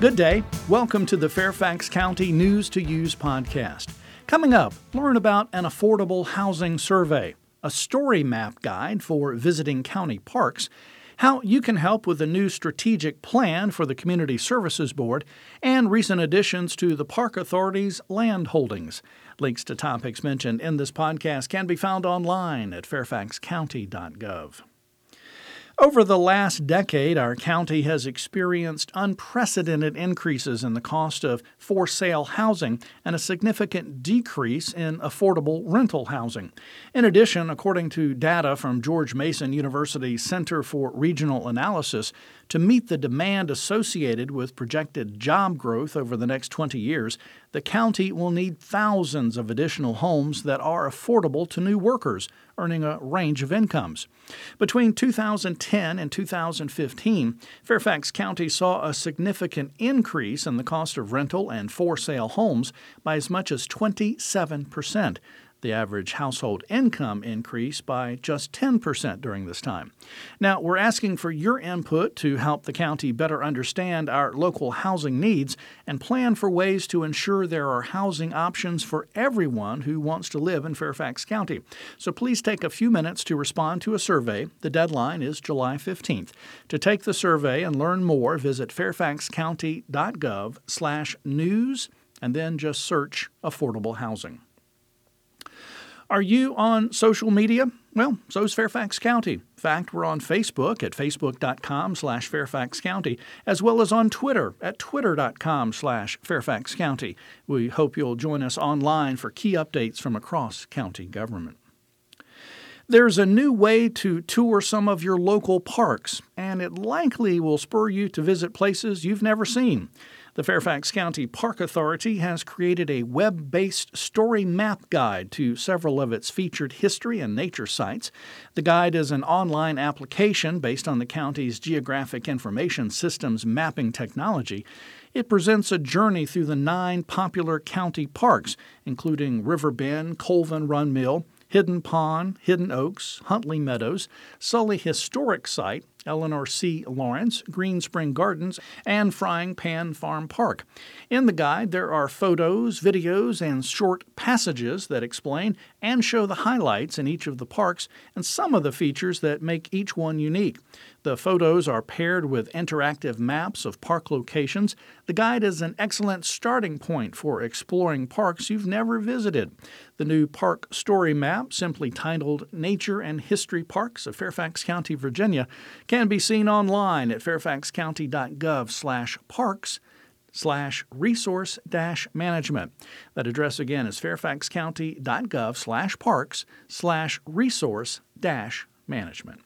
Good day. Welcome to the Fairfax County News to Use podcast. Coming up, learn about an affordable housing survey, a story map guide for visiting county parks, how you can help with the new strategic plan for the Community Services Board, and recent additions to the Park Authority's land holdings. Links to topics mentioned in this podcast can be found online at fairfaxcounty.gov. Over the last decade, our county has experienced unprecedented increases in the cost of for sale housing and a significant decrease in affordable rental housing. In addition, according to data from George Mason University's Center for Regional Analysis, to meet the demand associated with projected job growth over the next 20 years, the county will need thousands of additional homes that are affordable to new workers earning a range of incomes. Between 2010 and 2015, Fairfax County saw a significant increase in the cost of rental and for sale homes by as much as 27 percent. The average household income increased by just 10% during this time. Now, we're asking for your input to help the county better understand our local housing needs and plan for ways to ensure there are housing options for everyone who wants to live in Fairfax County. So please take a few minutes to respond to a survey. The deadline is July 15th. To take the survey and learn more, visit fairfaxcounty.gov/news and then just search affordable housing. Are you on social media? Well, so is Fairfax County. In fact, we're on Facebook at facebook.com slash Fairfax County, as well as on Twitter at twitter.com slash Fairfax County. We hope you'll join us online for key updates from across county government. There's a new way to tour some of your local parks, and it likely will spur you to visit places you've never seen. The Fairfax County Park Authority has created a web based story map guide to several of its featured history and nature sites. The guide is an online application based on the county's Geographic Information Systems mapping technology. It presents a journey through the nine popular county parks, including River Bend, Colvin Run Mill, Hidden Pond, Hidden Oaks, Huntley Meadows, Sully Historic Site, Ellanor C. Lawrence, Green Spring Gardens, and Frying Pan Farm Park. In the guide, there are photos, videos, and short passages that explain and show the highlights in each of the parks and some of the features that make each one unique. The photos are paired with interactive maps of park locations. The guide is an excellent starting point for exploring parks you've never visited. The new park story map, simply titled Nature and History Parks of Fairfax County, Virginia, can be seen online at fairfaxcounty.gov/parks slash resource dash management. That address again is fairfaxcounty.gov slash parks slash resource dash management.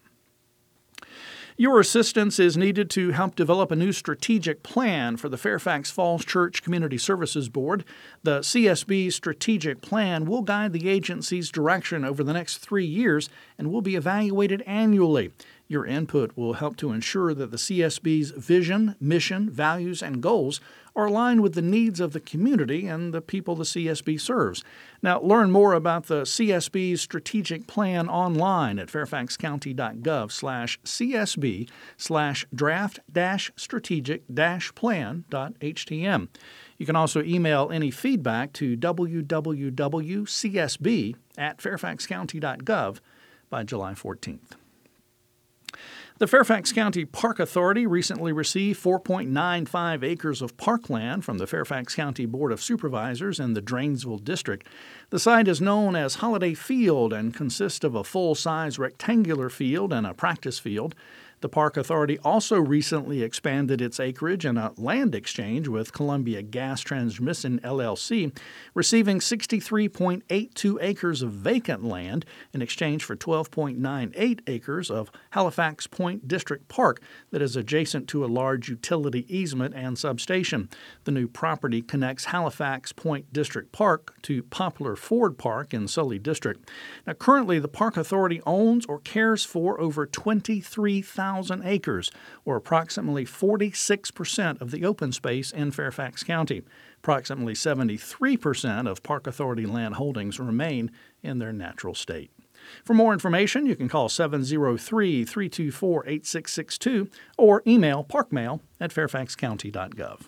Your assistance is needed to help develop a new strategic plan for the Fairfax Falls Church Community Services Board. The CSB strategic plan will guide the agency's direction over the next three years and will be evaluated annually. Your input will help to ensure that the CSB's vision, mission, values, and goals are aligned with the needs of the community and the people the CSB serves. Now, learn more about the CSB's strategic plan online at fairfaxcounty.gov slash CSB slash draft dash strategic dash plan.htm. You can also email any feedback to www.csb at fairfaxcounty.gov by July 14th. The Fairfax County Park Authority recently received 4.95 acres of parkland from the Fairfax County Board of Supervisors in the Dranesville District. The site is known as Holiday Field and consists of a full size rectangular field and a practice field. The Park Authority also recently expanded its acreage in a land exchange with Columbia Gas Transmission LLC, receiving 63.82 acres of vacant land in exchange for 12.98 acres of Halifax Point District Park that is adjacent to a large utility easement and substation. The new property connects Halifax Point District Park to Poplar Ford Park in Sully District. Now, currently, the Park Authority owns or cares for over 23,000 1,000 acres, or approximately 46% of the open space in Fairfax County. Approximately 73% of Park Authority land holdings remain in their natural state. For more information, you can call 703 324 8662 or email parkmail at fairfaxcounty.gov.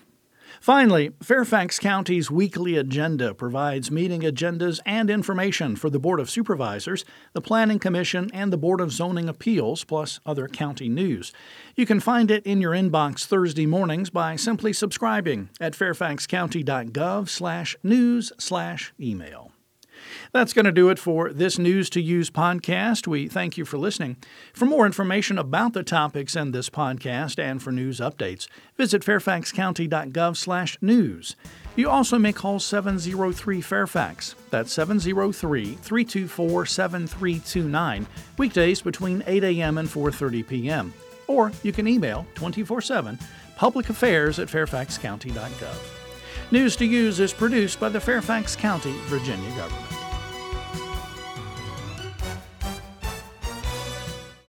Finally, Fairfax County's weekly agenda provides meeting agendas and information for the Board of Supervisors, the Planning Commission, and the Board of Zoning Appeals, plus other county news. You can find it in your inbox Thursday mornings by simply subscribing at fairfaxcounty.gov/news/email. That's going to do it for this News to Use podcast. We thank you for listening. For more information about the topics in this podcast and for news updates, visit fairfaxcounty.gov/news. You also may call 703 Fairfax. That's 703 324 7329, weekdays between 8 a.m. and 4:30 p.m. Or you can email 24/7 publicaffairs at fairfaxcounty.gov. News to Use is produced by the Fairfax County, Virginia government.